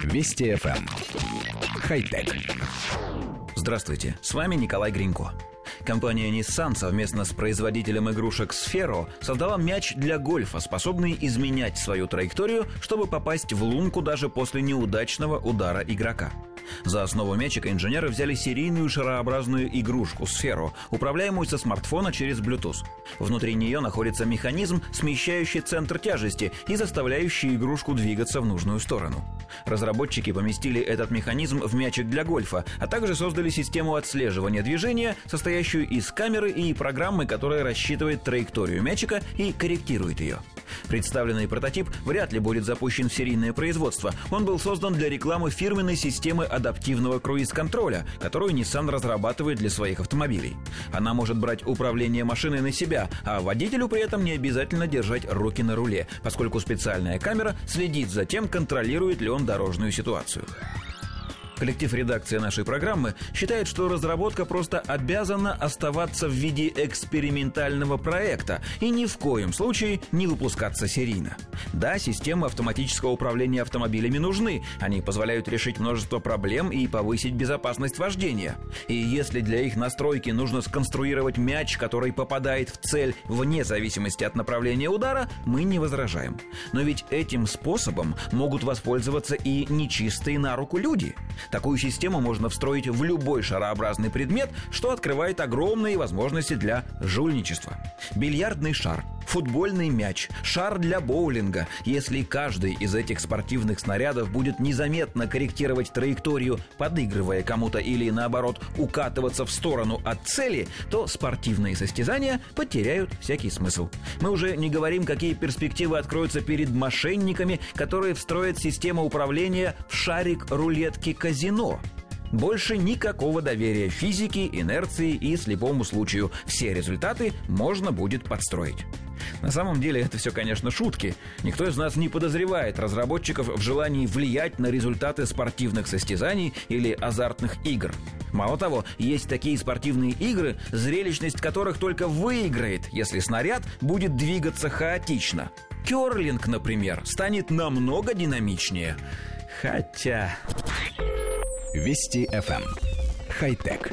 Вести FM. Эм. Хай-тек. Здравствуйте, с вами Николай Гринько. Компания Nissan совместно с производителем игрушек Sphero создала мяч для гольфа, способный изменять свою траекторию, чтобы попасть в лунку даже после неудачного удара игрока. За основу мячика инженеры взяли серийную шарообразную игрушку сферу, управляемую со смартфона через Bluetooth. Внутри нее находится механизм, смещающий центр тяжести и заставляющий игрушку двигаться в нужную сторону. Разработчики поместили этот механизм в мячик для гольфа, а также создали систему отслеживания движения, состоящую из камеры и программы, которая рассчитывает траекторию мячика и корректирует ее. Представленный прототип вряд ли будет запущен в серийное производство. Он был создан для рекламы фирменной системы адаптивного круиз-контроля, которую Nissan разрабатывает для своих автомобилей. Она может брать управление машиной на себя, а водителю при этом не обязательно держать руки на руле, поскольку специальная камера следит за тем, контролирует ли он дорожную ситуацию. Коллектив редакции нашей программы считает, что разработка просто обязана оставаться в виде экспериментального проекта и ни в коем случае не выпускаться серийно. Да, системы автоматического управления автомобилями нужны. Они позволяют решить множество проблем и повысить безопасность вождения. И если для их настройки нужно сконструировать мяч, который попадает в цель вне зависимости от направления удара, мы не возражаем. Но ведь этим способом могут воспользоваться и нечистые на руку люди. Такую систему можно встроить в любой шарообразный предмет, что открывает огромные возможности для жульничества. Бильярдный шар, футбольный мяч, шар для боулинга. Если каждый из этих спортивных снарядов будет незаметно корректировать траекторию, подыгрывая кому-то или наоборот укатываться в сторону от цели, то спортивные состязания потеряют всякий смысл. Мы уже не говорим, какие перспективы откроются перед мошенниками, которые встроят систему управления в шарик рулетки казино. Больше никакого доверия физике, инерции и слепому случаю. Все результаты можно будет подстроить. На самом деле это все, конечно, шутки. Никто из нас не подозревает разработчиков в желании влиять на результаты спортивных состязаний или азартных игр. Мало того, есть такие спортивные игры, зрелищность которых только выиграет, если снаряд будет двигаться хаотично. Керлинг, например, станет намного динамичнее. Хотя... Вести FM. Эм. Хай-тек.